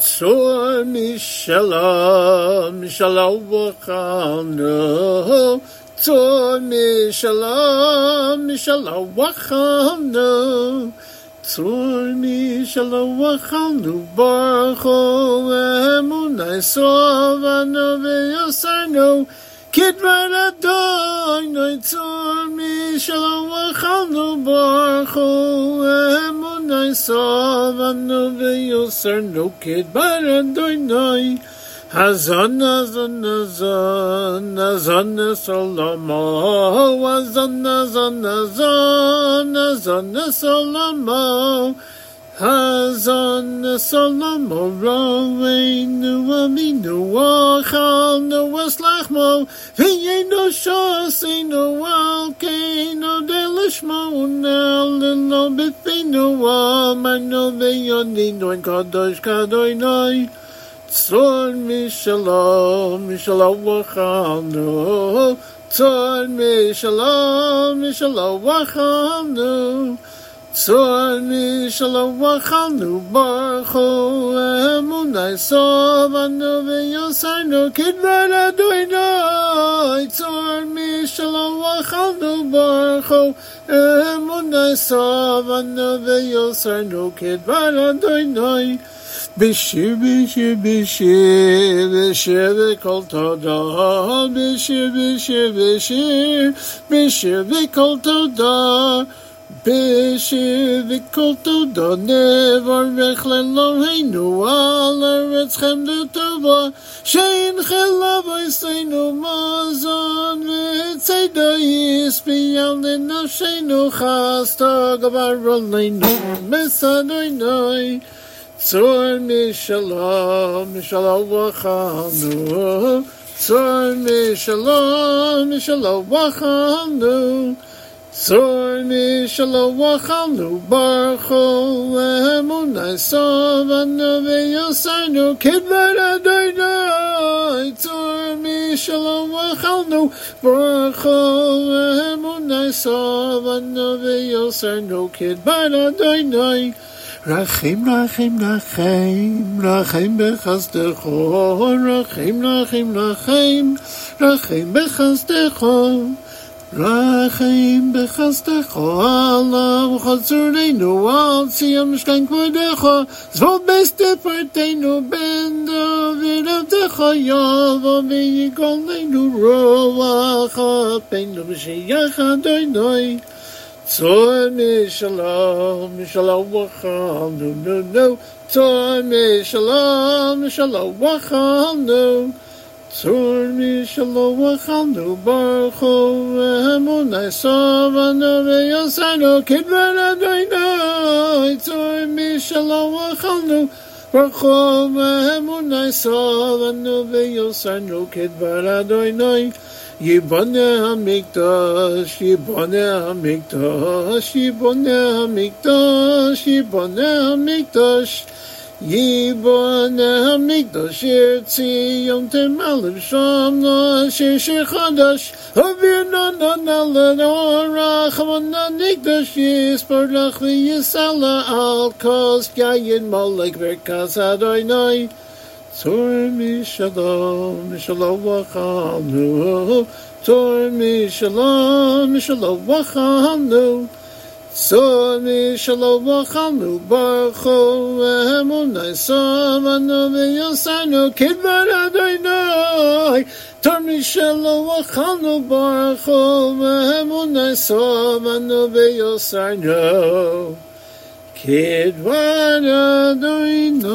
Tzor mishalom, shalom v'chalnu. Tzor mishalom, shalom v'chalnu. Tzor mishalom v'chalnu. Baruch hu emunai sovanu v'yosarnu. Kidvar Adonai Tzor mishalom v'chalnu. Baruch hu emunai sovanu v'yosarnu. Kidvar Adonai Hazan, hazan, hazan, hazan, salamo, hazan, hazan, hazan, hazan, salamo, hazan, salamo, roveinu, aminu, achalnu, eslachmo, v'yenu shosinu, alkeinu, delishmo, unelino, bifinu, amarnu, v'yoninu, en kadosh, kadoinoi, Tzor mishalom, mishalom v'chalnu. Tzor mishalom, mishalom v'chalnu. Tzor mishalom v'chalnu. Baruch hu emunai sovanu v'yosarnu. Kidvar Adonai. Tzor mishalom v'chalnu. Baruch hu emunai sovanu v'yosarnu. Kidvar Adonai. Bishir, bishir, bishir, bishir, v'kol toda. Bishir, bishir, bishir, bishir, v'kol toda. Bishir, v'kol toda. Nevarech leloheinu al eretzchem l'tova. Shein chelav oiseinu mazon v'tzeda yispiyal l'nafsheinu chasta gavar oleinu mesadoinoi. Tzor mishalom, mishalom v'chalnu. Tzor mishalom, mishalom v'chalnu. Tzor mishalom v'chalnu. Baruch hu emunai sovanu v'yosarnu. Kidvar Adonai. Tzor mishalom v'chalnu. Baruch hu emunai sovanu v'yosarnu. Kidvar Adonai. Rachim, Rachim, Rachim, Rachim bechazdecho, Rachim, bechazdecho, Allah v'chazurenu, al tziyam mishkan kvodecho, zvol beste partenu, ben David avdecho, yavo v'yigolenu, rovacha, penu b'shiyach adoinoi, Tzor mishalom, mishalom v'chalnu, no, no. Tzor mishalom, mishalom v'chalnu. Tzor mishalom v'chalnu, baruch hu emunai sovanu v'yosarnu, kidvar Adonai. Tzor mishalom v'chalnu, baruch hu emunai sovanu v'yosarnu, kidvar Adonai. Yibane Hamikdash, Yibane Hamikdash, Yibane Hamikdash, Yibane Hamikdash, Yibane Hamikdash, Yirtzi Yom Temalim Sham No Shir Shir Chadash, Avir No No No No No Rachman No Nikdash, Yispar Lach V'Yisala Al Kos Yayin Molek Berkas Adonai, Tor mishalom, mishalom v'chalnu. Tor mishalom, mishalom v'chalnu. Tor mishalom v'chalnu. Baruch hu emunai sovanu v'yosarnu. Kidvar Adonai. Tor mishalom v'chalnu. Baruch hu emunai sovanu v'yosarnu. Kidvar Adonai.